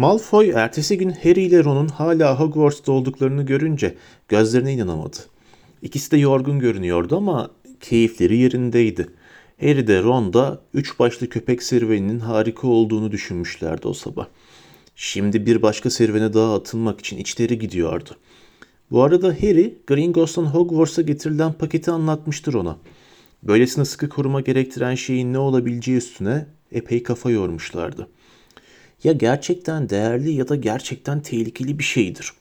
Malfoy ertesi gün Harry ile Ron'un hala Hogwarts'ta olduklarını görünce gözlerine inanamadı. İkisi de yorgun görünüyordu ama keyifleri yerindeydi. Harry de Ron da üç başlı köpek serüveninin harika olduğunu düşünmüşlerdi o sabah. Şimdi bir başka serüvene daha atılmak için içleri gidiyordu. Bu arada Harry, Gringotts'tan Hogwarts'a getirilen paketi anlatmıştır ona. Böylesine sıkı koruma gerektiren şeyin ne olabileceği üstüne epey kafa yormuşlardı. Ya gerçekten değerli ya da gerçekten tehlikeli bir şeydir,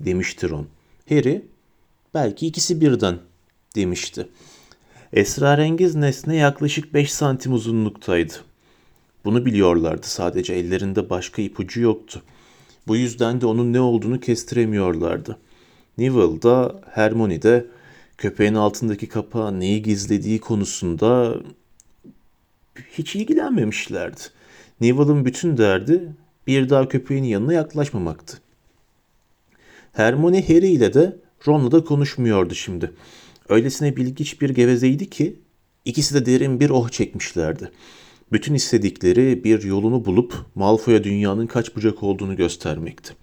demiştir Ron. Harry, belki ikisi birden, demişti. Esrarengiz nesne yaklaşık 5 santim uzunluktaydı. Bunu biliyorlardı sadece ellerinde başka ipucu yoktu. Bu yüzden de onun ne olduğunu kestiremiyorlardı. Neville da Hermione de köpeğin altındaki kapağı neyi gizlediği konusunda hiç ilgilenmemişlerdi. Neville'ın bütün derdi bir daha köpeğin yanına yaklaşmamaktı. Hermione Harry ile de Ron'la da konuşmuyordu şimdi. Öylesine bilgiç bir gevezeydi ki ikisi de derin bir oh çekmişlerdi. Bütün istedikleri bir yolunu bulup Malfoy'a dünyanın kaç bucak olduğunu göstermekti.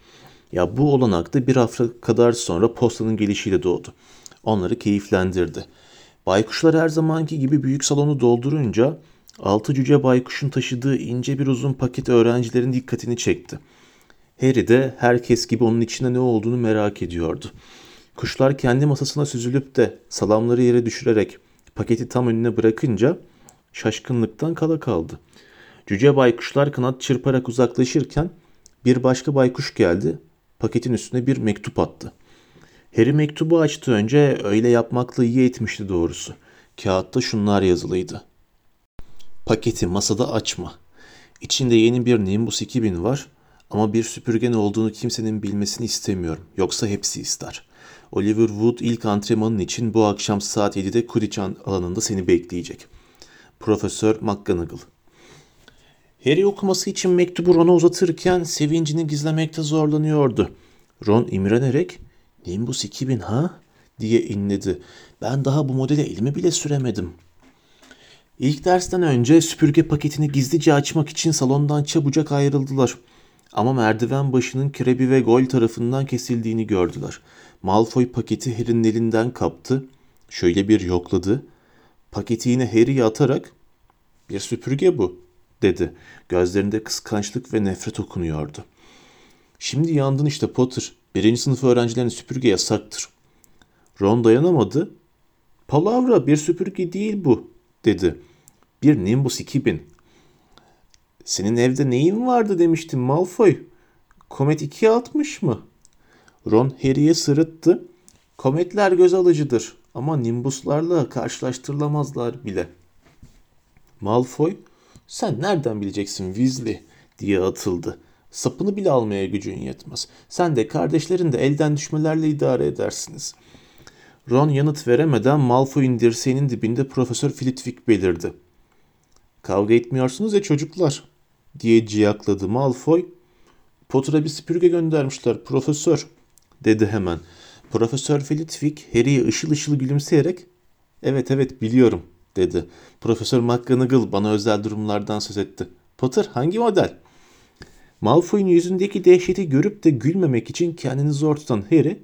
Ya bu olanak da bir hafta kadar sonra postanın gelişiyle doğdu. Onları keyiflendirdi. Baykuşlar her zamanki gibi büyük salonu doldurunca altı cüce baykuşun taşıdığı ince bir uzun paket öğrencilerin dikkatini çekti. Harry de herkes gibi onun içinde ne olduğunu merak ediyordu. Kuşlar kendi masasına süzülüp de salamları yere düşürerek paketi tam önüne bırakınca şaşkınlıktan kala kaldı. Cüce baykuşlar kanat çırparak uzaklaşırken bir başka baykuş geldi, paketin üstüne bir mektup attı. Harry mektubu açtı önce öyle yapmakla iyi etmişti doğrusu. Kağıtta şunlar yazılıydı. Paketi masada açma. İçinde yeni bir Nimbus 2000 var ama bir süpürgen olduğunu kimsenin bilmesini istemiyorum. Yoksa hepsi ister. Oliver Wood ilk antrenmanın için bu akşam saat 7'de Quidditch alanında seni bekleyecek. Profesör McGonagall. Harry okuması için mektubu Ron'a uzatırken sevincini gizlemekte zorlanıyordu. Ron imrenerek Nimbus 2000 ha diye inledi. Ben daha bu modele elimi bile süremedim. İlk dersten önce süpürge paketini gizlice açmak için salondan çabucak ayrıldılar. Ama merdiven başının Krebi ve Gol tarafından kesildiğini gördüler. Malfoy paketi Harry'nin elinden kaptı. Şöyle bir yokladı. Paketi yine Harry'ye atarak bir süpürge bu dedi. Gözlerinde kıskançlık ve nefret okunuyordu. Şimdi yandın işte Potter. Birinci sınıf öğrencilerin süpürge yasaktır. Ron dayanamadı. Palavra bir süpürge değil bu dedi. Bir Nimbus 2000. Senin evde neyin vardı demiştim Malfoy. Komet 260 mı? Ron Harry'e sırıttı. Kometler göz alıcıdır ama Nimbuslarla karşılaştırılamazlar bile. Malfoy, sen nereden bileceksin Weasley diye atıldı. Sapını bile almaya gücün yetmez. Sen de kardeşlerin de elden düşmelerle idare edersiniz. Ron yanıt veremeden Malfoy'un dirseğinin dibinde Profesör Flitwick belirdi. Kavga etmiyorsunuz ya çocuklar diye ciyakladı Malfoy. Potter'a bir süpürge göndermişler profesör dedi hemen. Profesör Flitwick Harry'e ışıl ışıl gülümseyerek evet evet biliyorum dedi. Profesör McGonagall bana özel durumlardan söz etti. Potter hangi model? Malfoy'un yüzündeki dehşeti görüp de gülmemek için kendini zor tutan Harry,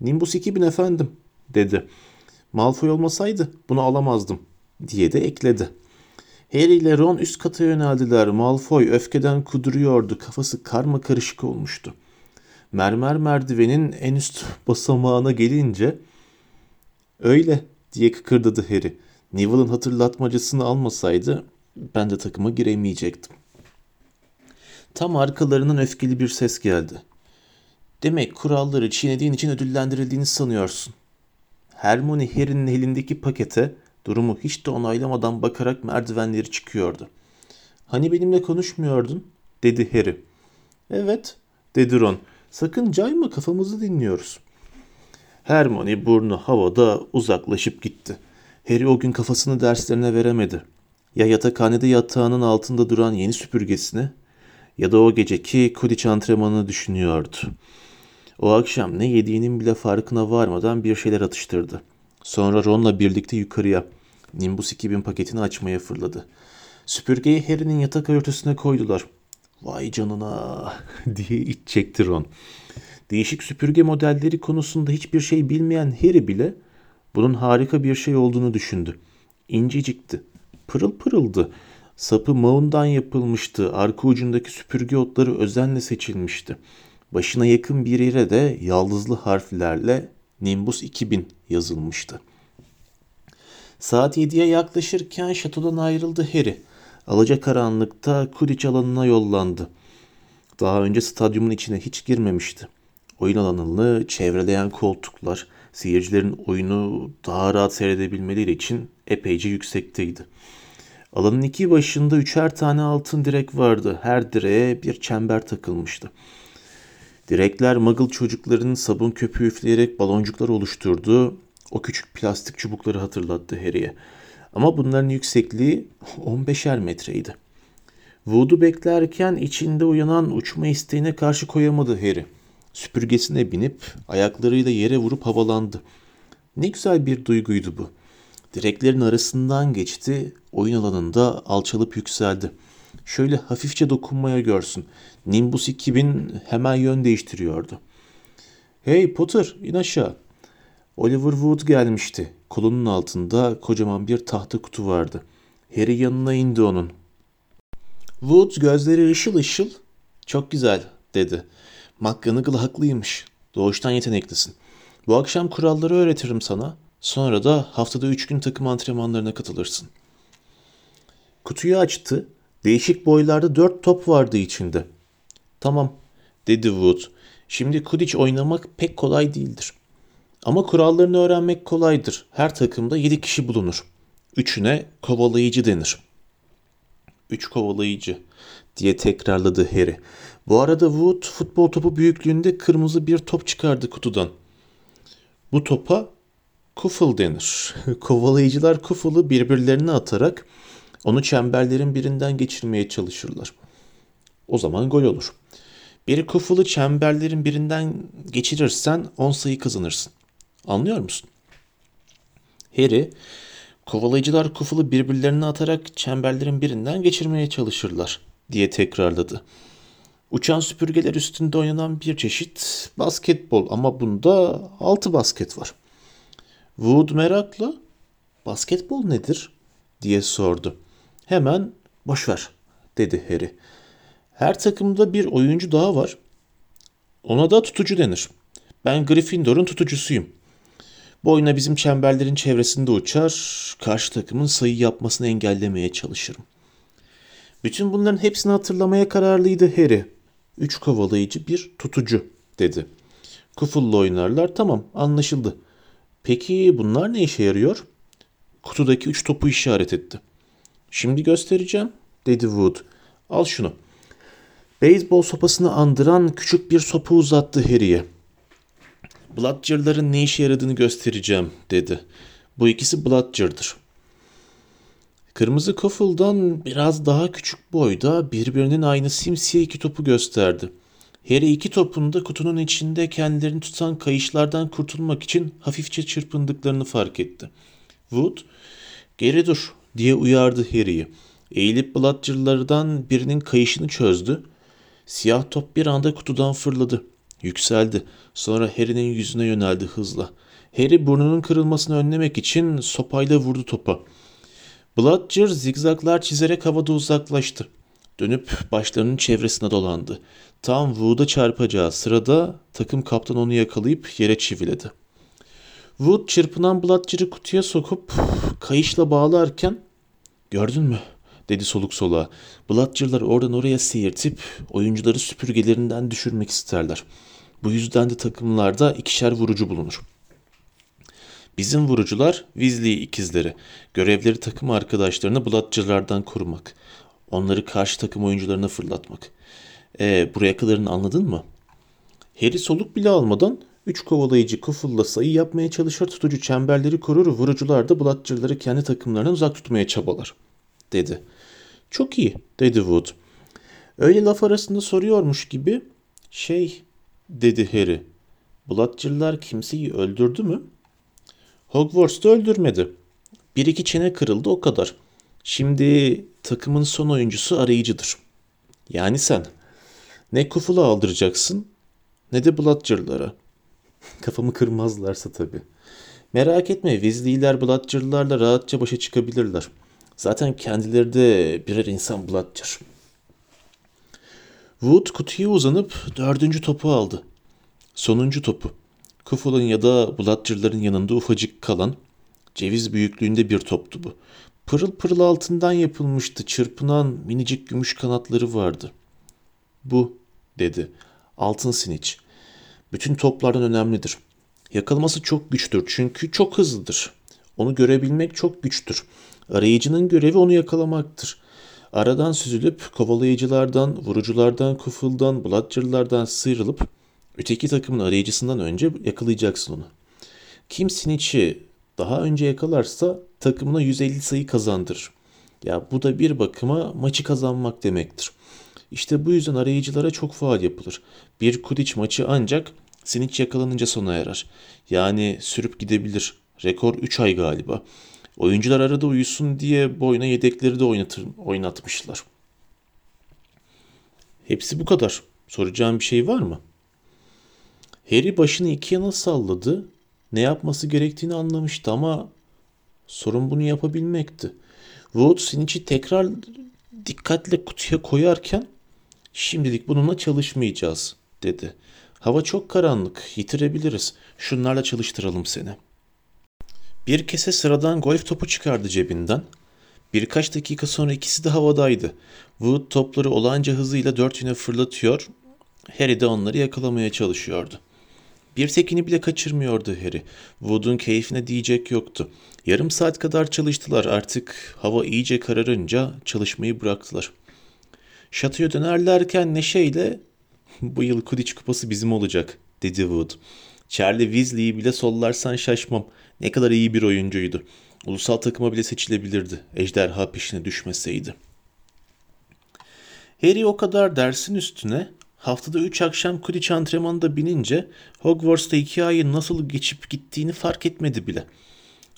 Nimbus 2000 efendim dedi. Malfoy olmasaydı bunu alamazdım diye de ekledi. Harry ile Ron üst kata yöneldiler. Malfoy öfkeden kuduruyordu. Kafası karma karışık olmuştu. Mermer merdivenin en üst basamağına gelince öyle diye kıkırdadı Harry. Neville'ın hatırlatmacasını almasaydı ben de takıma giremeyecektim. Tam arkalarından öfkeli bir ses geldi. Demek kuralları çiğnediğin için ödüllendirildiğini sanıyorsun. Hermione Harry'nin elindeki pakete durumu hiç de onaylamadan bakarak merdivenleri çıkıyordu. Hani benimle konuşmuyordun? dedi Harry. Evet, dedi Ron. Sakın cayma kafamızı dinliyoruz. Hermione burnu havada uzaklaşıp gitti. Harry o gün kafasını derslerine veremedi. Ya yatakhanede yatağının altında duran yeni süpürgesini ya da o geceki Quidditch antrenmanını düşünüyordu. O akşam ne yediğinin bile farkına varmadan bir şeyler atıştırdı. Sonra Ron'la birlikte yukarıya Nimbus 2000 paketini açmaya fırladı. Süpürgeyi Harry'nin yatak örtüsüne koydular. Vay canına diye iç çekti Ron. Değişik süpürge modelleri konusunda hiçbir şey bilmeyen Harry bile bunun harika bir şey olduğunu düşündü. İncecikti. Pırıl pırıldı. Sapı mağundan yapılmıştı. Arka ucundaki süpürge otları özenle seçilmişti. Başına yakın bir yere de yaldızlı harflerle Nimbus 2000 yazılmıştı. Saat 7'ye yaklaşırken şatodan ayrıldı Harry. Alacakaranlıkta Quidditch alanına yollandı. Daha önce stadyumun içine hiç girmemişti. Oyun alanını çevreleyen koltuklar, seyircilerin oyunu daha rahat seyredebilmeleri için epeyce yüksekteydi. Alanın iki başında üçer tane altın direk vardı. Her direğe bir çember takılmıştı. Direkler Muggle çocukların sabun köpüğü üfleyerek baloncuklar oluşturduğu o küçük plastik çubukları hatırlattı Harry'e. Ama bunların yüksekliği 15'er metreydi. Wood'u beklerken içinde uyanan uçma isteğine karşı koyamadı Harry. Süpürgesine binip ayaklarıyla yere vurup havalandı. Ne güzel bir duyguydu bu. Direklerin arasından geçti, oyun alanında alçalıp yükseldi. Şöyle hafifçe dokunmaya görsün. Nimbus 2000 hemen yön değiştiriyordu. Hey Potter in aşağı. Oliver Wood gelmişti. Kolunun altında kocaman bir tahta kutu vardı. Harry yanına indi onun. Wood gözleri ışıl ışıl. Çok güzel dedi. McGonagall haklıymış. Doğuştan yeteneklisin. Bu akşam kuralları öğretirim sana. Sonra da haftada üç gün takım antrenmanlarına katılırsın. Kutuyu açtı. Değişik boylarda dört top vardı içinde. Tamam, dedi Wood. Şimdi Quidditch oynamak pek kolay değildir. Ama kurallarını öğrenmek kolaydır. Her takımda yedi kişi bulunur. Üçüne kovalayıcı denir. Üç kovalayıcı diye tekrarladı Harry. Bu arada Wood futbol topu büyüklüğünde kırmızı bir top çıkardı kutudan. Bu topa kufıl denir. Kovalayıcılar kufulı birbirlerine atarak onu çemberlerin birinden geçirmeye çalışırlar. O zaman gol olur. Bir kufulu çemberlerin birinden geçirirsen 10 sayı kazanırsın. Anlıyor musun? Harry, kovalayıcılar kufulu birbirlerine atarak çemberlerin birinden geçirmeye çalışırlar diye tekrarladı. Uçan süpürgeler üstünde oynanan bir çeşit basketbol ama bunda altı basket var. Wood merakla basketbol nedir diye sordu. Hemen boş ver dedi Harry. Her takımda bir oyuncu daha var. Ona da tutucu denir. Ben Gryffindor'un tutucusuyum. Bu oyuna bizim çemberlerin çevresinde uçar, karşı takımın sayı yapmasını engellemeye çalışırım. Bütün bunların hepsini hatırlamaya kararlıydı Harry. Üç kovalayıcı bir tutucu dedi. Kuful'la oynarlar tamam anlaşıldı. Peki bunlar ne işe yarıyor? Kutudaki üç topu işaret etti. Şimdi göstereceğim dedi Wood. Al şunu. Beyzbol sopasını andıran küçük bir sopa uzattı Harry'e. Bludger'ların ne işe yaradığını göstereceğim dedi. Bu ikisi Bludger'dır. Kırmızı Kuffle'dan biraz daha küçük boyda birbirinin aynı simsiyah iki topu gösterdi. Harry iki topun da kutunun içinde kendilerini tutan kayışlardan kurtulmak için hafifçe çırpındıklarını fark etti. Wood, geri dur diye uyardı Harry'i. Eğilip Bludger'lardan birinin kayışını çözdü. Siyah top bir anda kutudan fırladı. Yükseldi. Sonra Harry'nin yüzüne yöneldi hızla. Harry burnunun kırılmasını önlemek için sopayla vurdu topa. Bludger zigzaglar çizerek havada uzaklaştı. Dönüp başlarının çevresine dolandı. Tam Wood'a çarpacağı sırada takım kaptan onu yakalayıp yere çiviledi. Wood çırpınan Bludger'ı kutuya sokup kayışla bağlarken ''Gördün mü?'' dedi soluk soluğa. Bludger'lar oradan oraya seyirtip oyuncuları süpürgelerinden düşürmek isterler. Bu yüzden de takımlarda ikişer vurucu bulunur. Bizim vurucular Weasley ikizleri. Görevleri takım arkadaşlarını Bludger'lardan korumak. Onları karşı takım oyuncularına fırlatmak. E, buraya kadarını anladın mı? Harry soluk bile almadan üç kovalayıcı kufulla sayı yapmaya çalışır tutucu çemberleri korur vurucular da Bludger'ları kendi takımlarından uzak tutmaya çabalar dedi. Çok iyi dedi Wood. Öyle laf arasında soruyormuş gibi şey dedi Harry. Bludger'lar kimseyi öldürdü mü? Hogwarts'ta öldürmedi. Bir iki çene kırıldı o kadar. Şimdi takımın son oyuncusu arayıcıdır. Yani sen. Ne Kuful'a aldıracaksın ne de Bludger'lara. Kafamı kırmazlarsa tabii. Merak etme Weasley'ler Bludger'larla rahatça başa çıkabilirler. Zaten kendileri de birer insan Bludger. Wood kutuya uzanıp dördüncü topu aldı. Sonuncu topu. Kuful'un ya da Bludger'ların yanında ufacık kalan ceviz büyüklüğünde bir toptu bu. Pırıl pırıl altından yapılmıştı. Çırpınan minicik gümüş kanatları vardı. Bu dedi. Altın siniç. Bütün toplardan önemlidir. Yakalaması çok güçtür çünkü çok hızlıdır. Onu görebilmek çok güçtür. Arayıcının görevi onu yakalamaktır. Aradan süzülüp kovalayıcılardan, vuruculardan, kufuldan, bludgerlardan sıyrılıp öteki takımın arayıcısından önce yakalayacaksın onu. Kim Sinich'i daha önce yakalarsa takımına 150 sayı kazandırır. Ya bu da bir bakıma maçı kazanmak demektir. İşte bu yüzden arayıcılara çok faal yapılır. Bir Kudic maçı ancak Sinic yakalanınca sona erer. Yani sürüp gidebilir. Rekor 3 ay galiba. Oyuncular arada uyusun diye boyuna yedekleri de oynatır, oynatmışlar. Hepsi bu kadar. Soracağım bir şey var mı? Harry başını iki yana salladı. Ne yapması gerektiğini anlamıştı ama sorun bunu yapabilmekti. Wood Sinich'i tekrar dikkatle kutuya koyarken şimdilik bununla çalışmayacağız dedi. Hava çok karanlık, yitirebiliriz. Şunlarla çalıştıralım seni. Bir kese sıradan golf topu çıkardı cebinden. Birkaç dakika sonra ikisi de havadaydı. Wood topları olağanca hızıyla dört yöne fırlatıyor. Harry de onları yakalamaya çalışıyordu. Bir tekini bile kaçırmıyordu Harry. Wood'un keyfine diyecek yoktu. Yarım saat kadar çalıştılar. Artık hava iyice kararınca çalışmayı bıraktılar. Şatoya dönerlerken neşeyle bu yıl Quidditch kupası bizim olacak dedi Wood. Charlie Weasley'i bile sollarsan şaşmam. Ne kadar iyi bir oyuncuydu. Ulusal takıma bile seçilebilirdi. Ejderha peşine düşmeseydi. Harry o kadar dersin üstüne haftada 3 akşam Quidditch antrenmanında binince Hogwarts'ta 2 ayın nasıl geçip gittiğini fark etmedi bile.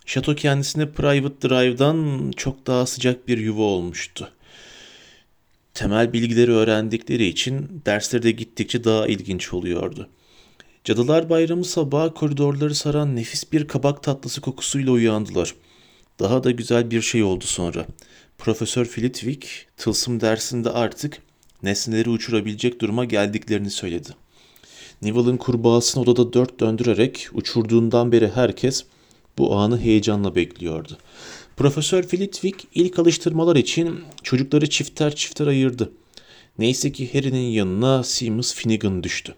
Şato kendisine Private Drive'dan çok daha sıcak bir yuva olmuştu. Temel bilgileri öğrendikleri için dersleri de gittikçe daha ilginç oluyordu. Cadılar Bayramı sabahı koridorları saran nefis bir kabak tatlısı kokusuyla uyandılar. Daha da güzel bir şey oldu sonra. Profesör Flitwick tılsım dersinde artık nesneleri uçurabilecek duruma geldiklerini söyledi. Neville'ın kurbağasını odada dört döndürerek uçurduğundan beri herkes bu anı heyecanla bekliyordu. Profesör Flitwick ilk alıştırmalar için çocukları çifter çifter ayırdı. Neyse ki Harry'nin yanına Seamus Finnegan düştü.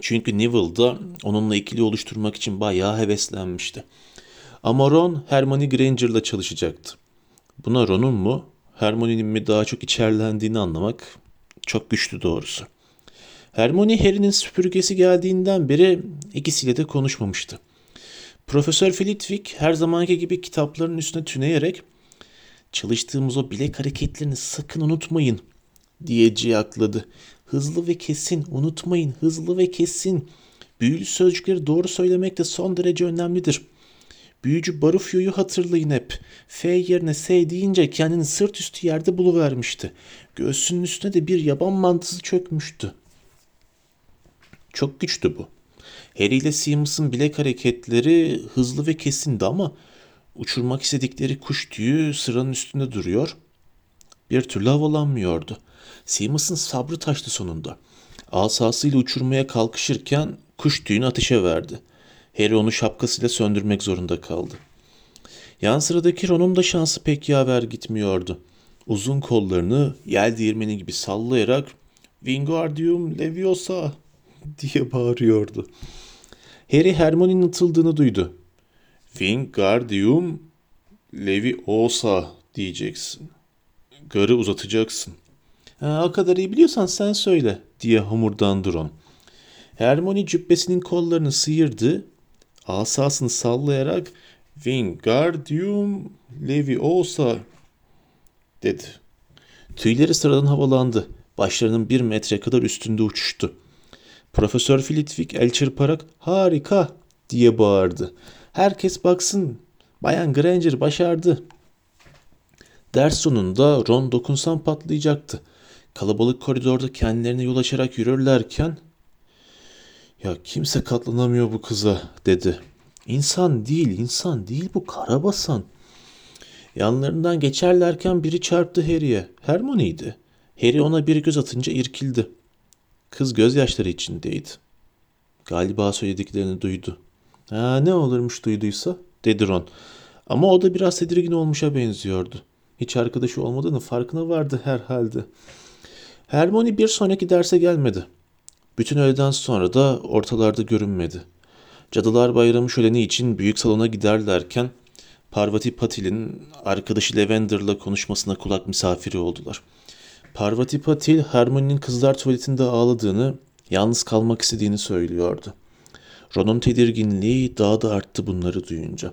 Çünkü Neville da onunla ikili oluşturmak için bayağı heveslenmişti. Ama Ron Hermione Granger'la çalışacaktı. Buna Ron'un mu, Hermione'nin mi daha çok içerlendiğini anlamak çok güçlü doğrusu. Hermione Harry'nin süpürgesi geldiğinden beri ikisiyle de konuşmamıştı. Profesör Flitwick her zamanki gibi kitapların üstüne tüneyerek çalıştığımız o bilek hareketlerini sakın unutmayın diye ciyakladı. Hızlı ve kesin unutmayın hızlı ve kesin. Büyülü sözcükleri doğru söylemek de son derece önemlidir. Büyücü Barufyo'yu hatırlayın hep. F yerine S deyince kendini sırt üstü yerde buluvermişti. Göğsünün üstüne de bir yaban mantısı çökmüştü. Çok güçtü bu. Harry ile Seamus'un bilek hareketleri hızlı ve kesindi ama uçurmak istedikleri kuş tüyü sıranın üstünde duruyor. Bir türlü havalanmıyordu. Seamus'un sabrı taştı sonunda. Asasıyla uçurmaya kalkışırken kuş tüyünü ateşe verdi. Harry onu şapkasıyla söndürmek zorunda kaldı. Yan sıradaki Ron'un da şansı pek yaver gitmiyordu. Uzun kollarını yel değirmeni gibi sallayarak Wingardium Leviosa diye bağırıyordu. Harry Hermione'nin atıldığını duydu. Wingardium Leviosa diyeceksin. Garı uzatacaksın. Ha, o kadar iyi biliyorsan sen söyle diye homurdandı Ron. Hermione cübbesinin kollarını sıyırdı. Asasını sallayarak Wingardium Leviosa dedi. Tüyleri sıradan havalandı. Başlarının bir metre kadar üstünde uçuştu. Profesör Flitwick el çırparak harika diye bağırdı. Herkes baksın. Bayan Granger başardı. Ders sonunda Ron dokunsam patlayacaktı. Kalabalık koridorda kendilerine yol açarak yürürlerken ya kimse katlanamıyor bu kıza dedi. İnsan değil, insan değil bu karabasan. Yanlarından geçerlerken biri çarptı Harry'e. Hermione'ydi. Harry ona bir göz atınca irkildi. Kız gözyaşları içindeydi. Galiba söylediklerini duydu. Ha ne olurmuş duyduysa dedi Ron. Ama o da biraz tedirgin olmuşa benziyordu. Hiç arkadaşı olmadığını farkına vardı herhalde. Hermione bir sonraki derse gelmedi. Bütün öğleden sonra da ortalarda görünmedi. Cadılar Bayramı şöleni için büyük salona giderlerken Parvati Patil'in arkadaşı Lavender'la konuşmasına kulak misafiri oldular. Parvati Patil, Hermione'nin kızlar tuvaletinde ağladığını, yalnız kalmak istediğini söylüyordu. Ron'un tedirginliği daha da arttı bunları duyunca.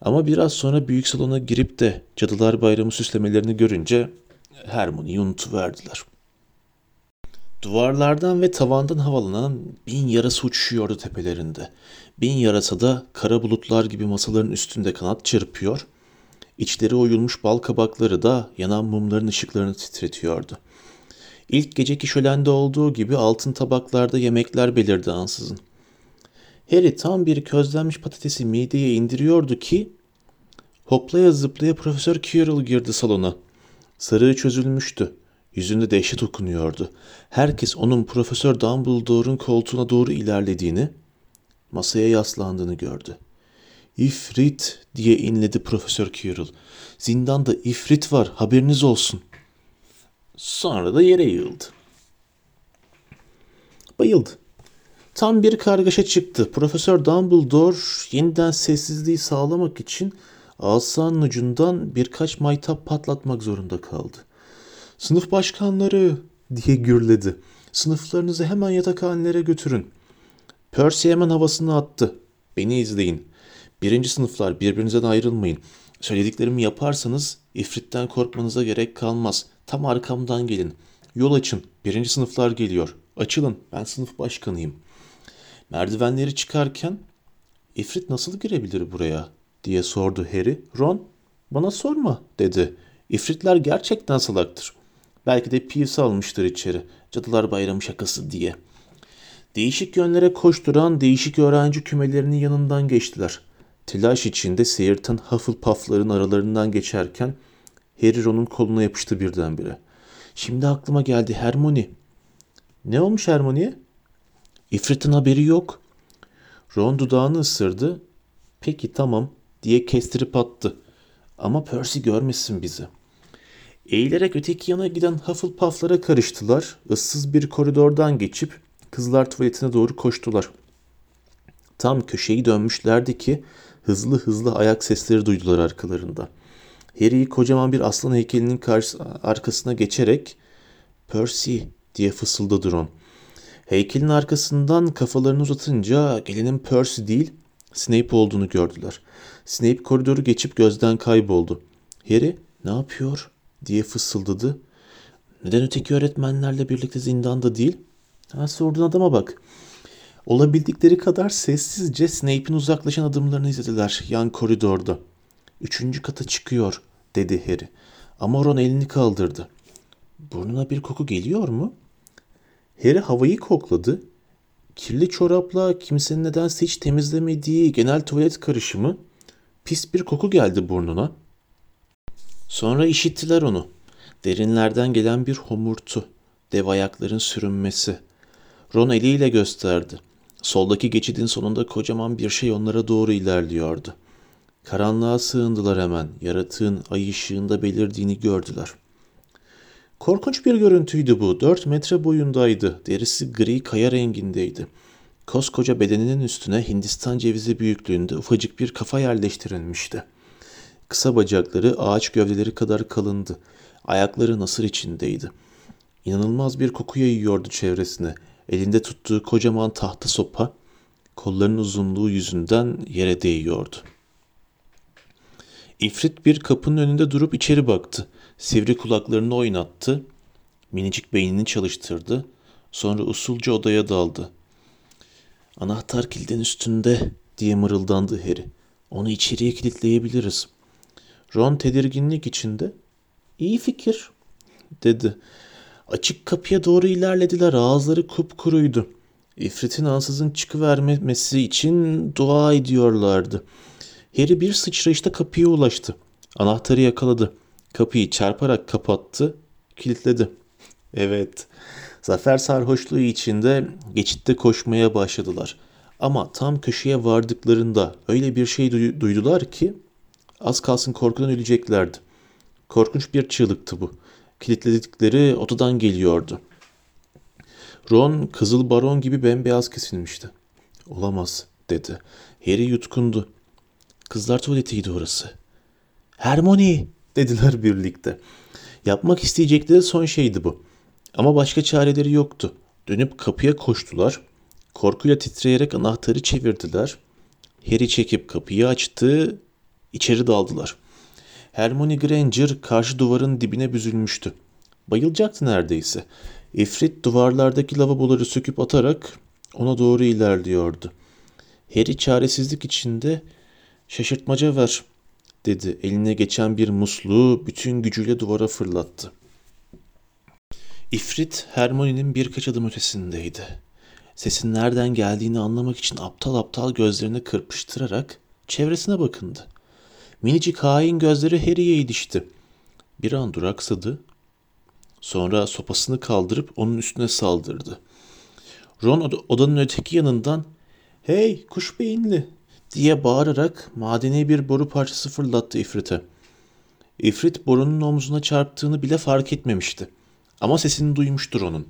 Ama biraz sonra büyük salona girip de Cadılar Bayramı süslemelerini görünce Hermione'yi unutuverdiler. Duvarlardan ve tavandan havalanan bin yarası uçuşuyordu tepelerinde. Bin yarasa da kara bulutlar gibi masaların üstünde kanat çırpıyor, içleri oyulmuş bal kabakları da yanan mumların ışıklarını titretiyordu. İlk geceki şölende olduğu gibi altın tabaklarda yemekler belirdi ansızın. Harry tam bir közlenmiş patatesi mideye indiriyordu ki hoplaya zıplaya Profesör Quirrell girdi salona. Sarığı çözülmüştü. Yüzünde dehşet okunuyordu. Herkes onun Profesör Dumbledore'un koltuğuna doğru ilerlediğini, masaya yaslandığını gördü. İfrit diye inledi Profesör Quirrell. Zindanda ifrit var haberiniz olsun. Sonra da yere yığıldı. Bayıldı. Tam bir kargaşa çıktı. Profesör Dumbledore yeniden sessizliği sağlamak için asanın ucundan birkaç maytap patlatmak zorunda kaldı. Sınıf başkanları diye gürledi. Sınıflarınızı hemen yatakhanelere götürün. Percy hemen havasını attı. Beni izleyin. Birinci sınıflar birbirinizden ayrılmayın. Söylediklerimi yaparsanız ifritten korkmanıza gerek kalmaz. Tam arkamdan gelin. Yol açın. Birinci sınıflar geliyor. Açılın. Ben sınıf başkanıyım. Merdivenleri çıkarken ifrit nasıl girebilir buraya diye sordu Harry. Ron bana sorma dedi. İfritler gerçekten salaktır. Belki de Peeves almıştır içeri. Cadılar Bayramı şakası diye. Değişik yönlere koşturan değişik öğrenci kümelerinin yanından geçtiler. Telaş içinde seyirten Hufflepuff'ların aralarından geçerken Harry Ron'un koluna yapıştı birdenbire. Şimdi aklıma geldi Hermione. Ne olmuş Hermione'ye? İfrit'in haberi yok. Ron dudağını ısırdı. Peki tamam diye kestirip attı. Ama Percy görmesin bizi. Eğilerek öteki yana giden Hufflepuff'lara karıştılar. Issız bir koridordan geçip kızlar tuvaletine doğru koştular. Tam köşeyi dönmüşlerdi ki hızlı hızlı ayak sesleri duydular arkalarında. Harry kocaman bir aslan heykelinin karşı, arkasına geçerek Percy diye fısıldadı Ron. Heykelin arkasından kafalarını uzatınca gelenin Percy değil Snape olduğunu gördüler. Snape koridoru geçip gözden kayboldu. Harry ne yapıyor diye fısıldadı. Neden öteki öğretmenlerle birlikte zindanda değil? Ha sorduğun adama bak. Olabildikleri kadar sessizce Snape'in uzaklaşan adımlarını izlediler yan koridorda. Üçüncü kata çıkıyor dedi Harry. Ama Ron elini kaldırdı. Burnuna bir koku geliyor mu? Harry havayı kokladı. Kirli çorapla kimsenin nedense hiç temizlemediği genel tuvalet karışımı pis bir koku geldi burnuna. Sonra işittiler onu. Derinlerden gelen bir homurtu, dev ayakların sürünmesi. Ron eliyle gösterdi. Soldaki geçidin sonunda kocaman bir şey onlara doğru ilerliyordu. Karanlığa sığındılar hemen. Yaratığın ay ışığında belirdiğini gördüler. Korkunç bir görüntüydü bu. Dört metre boyundaydı. Derisi gri kaya rengindeydi. Koskoca bedeninin üstüne Hindistan cevizi büyüklüğünde ufacık bir kafa yerleştirilmişti. Kısa bacakları ağaç gövdeleri kadar kalındı. Ayakları nasır içindeydi. İnanılmaz bir koku yayıyordu çevresine. Elinde tuttuğu kocaman tahta sopa, kollarının uzunluğu yüzünden yere değiyordu. İfrit bir kapının önünde durup içeri baktı. Sivri kulaklarını oynattı. Minicik beynini çalıştırdı. Sonra usulca odaya daldı. Anahtar kilidin üstünde diye mırıldandı Harry. Onu içeriye kilitleyebiliriz. Ron tedirginlik içinde iyi fikir dedi. Açık kapıya doğru ilerlediler. Ağızları kupkuruydu. İfritin ansızın çıkıvermemesi için dua ediyorlardı. Harry bir sıçrayışta kapıya ulaştı. Anahtarı yakaladı. Kapıyı çarparak kapattı, kilitledi. Evet, zafer sarhoşluğu içinde geçitte koşmaya başladılar. Ama tam köşeye vardıklarında öyle bir şey duydular ki az kalsın korkudan öleceklerdi. Korkunç bir çığlıktı bu. Kilitledikleri odadan geliyordu. Ron kızıl baron gibi bembeyaz kesilmişti. Olamaz dedi. Harry yutkundu. Kızlar tuvaletiydi orası. Hermione dediler birlikte. Yapmak isteyecekleri son şeydi bu. Ama başka çareleri yoktu. Dönüp kapıya koştular. Korkuyla titreyerek anahtarı çevirdiler. Harry çekip kapıyı açtı. İçeri daldılar. Hermione Granger karşı duvarın dibine büzülmüştü. Bayılacaktı neredeyse. İfrit duvarlardaki lavaboları söküp atarak ona doğru ilerliyordu. Harry çaresizlik içinde şaşırtmaca ver dedi. Eline geçen bir musluğu bütün gücüyle duvara fırlattı. İfrit Hermione'nin birkaç adım ötesindeydi. Sesin nereden geldiğini anlamak için aptal aptal gözlerini kırpıştırarak çevresine bakındı. Minicik hain gözleri Harry'e ilişti. Bir an duraksadı. Sonra sopasını kaldırıp onun üstüne saldırdı. Ron odanın öteki yanından ''Hey kuş beyinli!'' diye bağırarak madeni bir boru parçası fırlattı İfrit'e. İfrit borunun omzuna çarptığını bile fark etmemişti. Ama sesini duymuştur onun.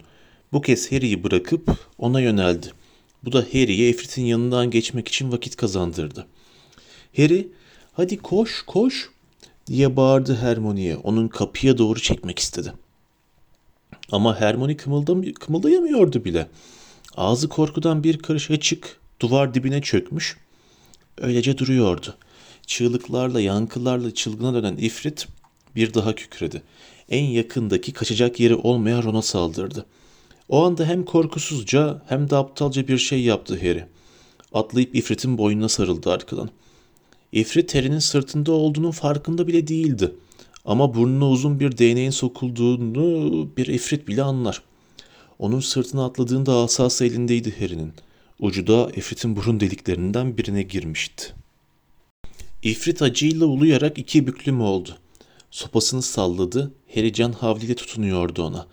Bu kez Harry'i bırakıp ona yöneldi. Bu da Harry'ye İfrit'in yanından geçmek için vakit kazandırdı. Harry, hadi koş koş diye bağırdı Hermione'ye. Onun kapıya doğru çekmek istedi. Ama Hermione kımıldam kımıldayamıyordu bile. Ağzı korkudan bir karış açık, duvar dibine çökmüş. Öylece duruyordu. Çığlıklarla, yankılarla çılgına dönen ifrit bir daha kükredi. En yakındaki kaçacak yeri olmayan Ron'a saldırdı. O anda hem korkusuzca hem de aptalca bir şey yaptı Harry. Atlayıp İfrit'in boynuna sarıldı arkadan. İfrit Harry'nin sırtında olduğunun farkında bile değildi. Ama burnuna uzun bir değneğin sokulduğunu bir ifrit bile anlar. Onun sırtına atladığında asası elindeydi Harry'nin. Ucu da ifritin burun deliklerinden birine girmişti. İfrit acıyla uluyarak iki büklüm oldu. Sopasını salladı, Harry can havliyle tutunuyordu ona.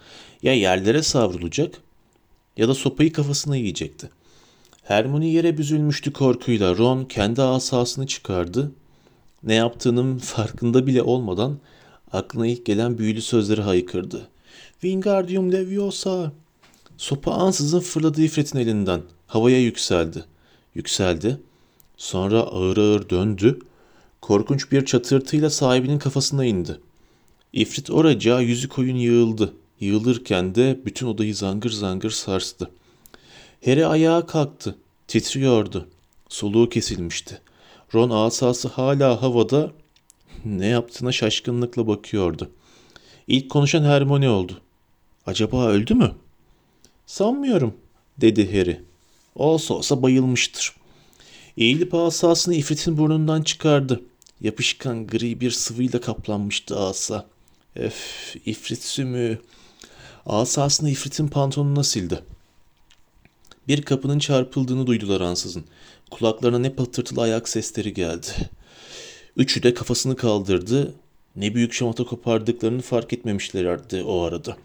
Ya yerlere savrulacak ya da sopayı kafasına yiyecekti. Hermione yere büzülmüştü korkuyla. Ron kendi asasını çıkardı. Ne yaptığının farkında bile olmadan aklına ilk gelen büyülü sözleri haykırdı. Wingardium Leviosa. Sopa ansızın fırladı İfrit'in elinden. Havaya yükseldi. Yükseldi. Sonra ağır ağır döndü. Korkunç bir çatırtıyla sahibinin kafasına indi. İfrit oracağa yüzü koyun yığıldı. Yığılırken de bütün odayı zangır zangır sarstı. Harry ayağa kalktı. Titriyordu. Soluğu kesilmişti. Ron asası hala havada ne yaptığına şaşkınlıkla bakıyordu. İlk konuşan Hermione oldu. Acaba öldü mü? Sanmıyorum, dedi Harry. Olsa olsa bayılmıştır. Eğilip asasını ifritin burnundan çıkardı. Yapışkan gri bir sıvıyla kaplanmıştı asa. Öf, ifrit sümü. Asasını ifritin pantolonuna sildi. Bir kapının çarpıldığını duydular ansızın. Kulaklarına ne patırtılı ayak sesleri geldi. Üçü de kafasını kaldırdı. Ne büyük şamata kopardıklarını fark etmemişlerdi o arada.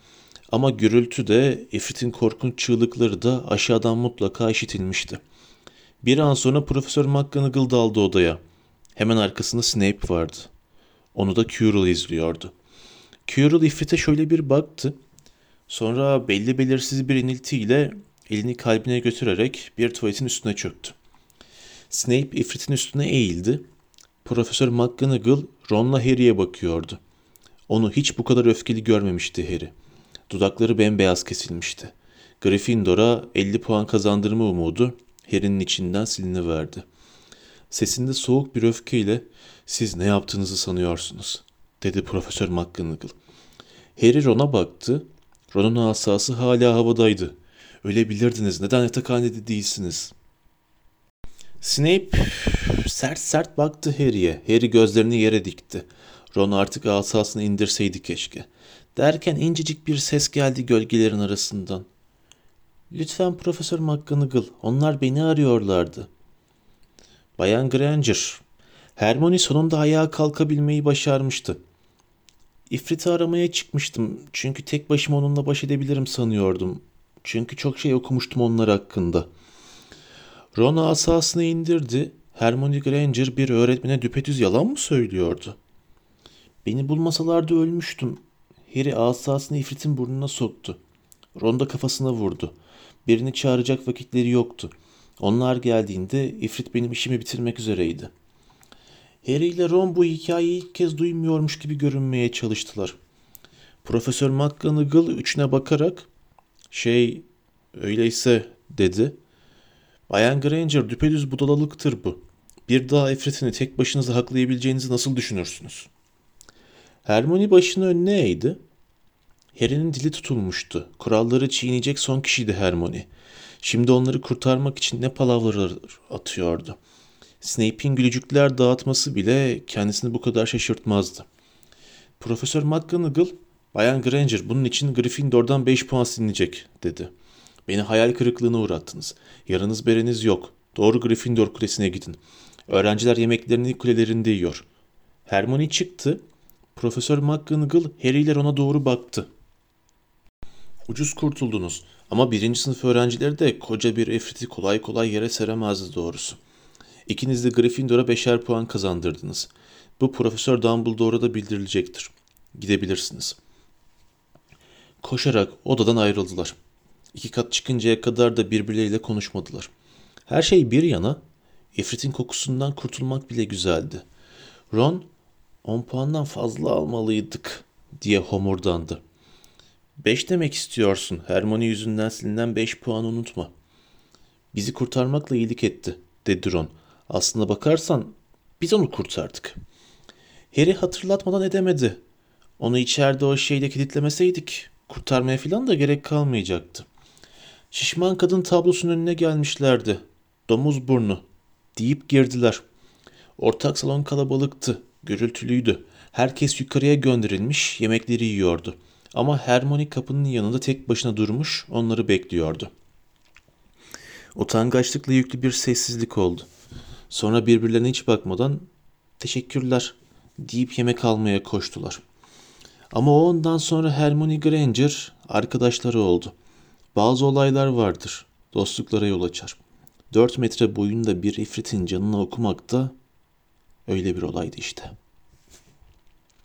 Ama gürültü de Efrit'in korkunç çığlıkları da aşağıdan mutlaka işitilmişti. Bir an sonra Profesör McGonagall daldı odaya. Hemen arkasında Snape vardı. Onu da Quirrell izliyordu. Quirrell Ifrit'e şöyle bir baktı. Sonra belli belirsiz bir iniltiyle elini kalbine götürerek bir tuvaletin üstüne çöktü. Snape Ifrit'in üstüne eğildi Profesör McGonagall Ron'la Harry'e bakıyordu. Onu hiç bu kadar öfkeli görmemişti Harry. Dudakları bembeyaz kesilmişti. Gryffindor'a 50 puan kazandırma umudu Harry'nin içinden siliniverdi. Sesinde soğuk bir öfkeyle siz ne yaptığınızı sanıyorsunuz dedi Profesör McGonagall. Harry Ron'a baktı. Ron'un asası hala havadaydı. Öyle bilirdiniz neden yatakhanede değilsiniz? Snape sert sert baktı Harry'e. Harry gözlerini yere dikti. Ron artık asasını indirseydi keşke. Derken incecik bir ses geldi gölgelerin arasından. Lütfen Profesör McGonagall, onlar beni arıyorlardı. Bayan Granger, Hermione sonunda ayağa kalkabilmeyi başarmıştı. İfrit'i aramaya çıkmıştım çünkü tek başıma onunla baş edebilirim sanıyordum. Çünkü çok şey okumuştum onlar hakkında. Ron asasını indirdi. Hermione Granger bir öğretmene düpedüz yalan mı söylüyordu? Beni bulmasalardı ölmüştüm. Harry asasını İfrit'in burnuna soktu. Ron da kafasına vurdu. Birini çağıracak vakitleri yoktu. Onlar geldiğinde İfrit benim işimi bitirmek üzereydi. Harry ile Ron bu hikayeyi ilk kez duymuyormuş gibi görünmeye çalıştılar. Profesör McGonagall üçüne bakarak şey öyleyse dedi. Bayan Granger düpedüz budalalıktır bu. Bir daha Efret'ini tek başınıza haklayabileceğinizi nasıl düşünürsünüz? Hermione başını önüne eğdi. Harry'nin dili tutulmuştu. Kuralları çiğneyecek son kişiydi Hermione. Şimdi onları kurtarmak için ne palavralar atıyordu. Snape'in gülücükler dağıtması bile kendisini bu kadar şaşırtmazdı. Profesör McGonagall, Bayan Granger bunun için Gryffindor'dan 5 puan silinecek dedi. Beni hayal kırıklığına uğrattınız. Yarınız bereniz yok. Doğru Gryffindor kulesine gidin. Öğrenciler yemeklerini kulelerinde yiyor. Hermione çıktı. Profesör McGonagall Harry ile ona doğru baktı. Ucuz kurtuldunuz ama birinci sınıf öğrencileri de koca bir efriti kolay kolay yere seremezdi doğrusu. İkiniz de Gryffindor'a beşer puan kazandırdınız. Bu Profesör Dumbledore'a da bildirilecektir. Gidebilirsiniz. Koşarak odadan ayrıldılar. İki kat çıkıncaya kadar da birbirleriyle konuşmadılar. Her şey bir yana, Efrit'in kokusundan kurtulmak bile güzeldi. Ron, 10 puandan fazla almalıydık diye homurdandı. 5 demek istiyorsun. Hermione yüzünden silinen 5 puan unutma. Bizi kurtarmakla iyilik etti, dedi Ron. Aslına bakarsan biz onu kurtardık. Harry hatırlatmadan edemedi. Onu içeride o şeyle kilitlemeseydik kurtarmaya falan da gerek kalmayacaktı. Şişman kadın tablosunun önüne gelmişlerdi. Domuz burnu deyip girdiler. Ortak salon kalabalıktı, gürültülüydü. Herkes yukarıya gönderilmiş, yemekleri yiyordu. Ama Hermione kapının yanında tek başına durmuş, onları bekliyordu. Utangaçlıkla yüklü bir sessizlik oldu. Sonra birbirlerine hiç bakmadan teşekkürler deyip yemek almaya koştular. Ama ondan sonra Hermione Granger arkadaşları oldu. Bazı olaylar vardır. Dostluklara yol açar. Dört metre boyunda bir ifritin canına okumak da öyle bir olaydı işte.''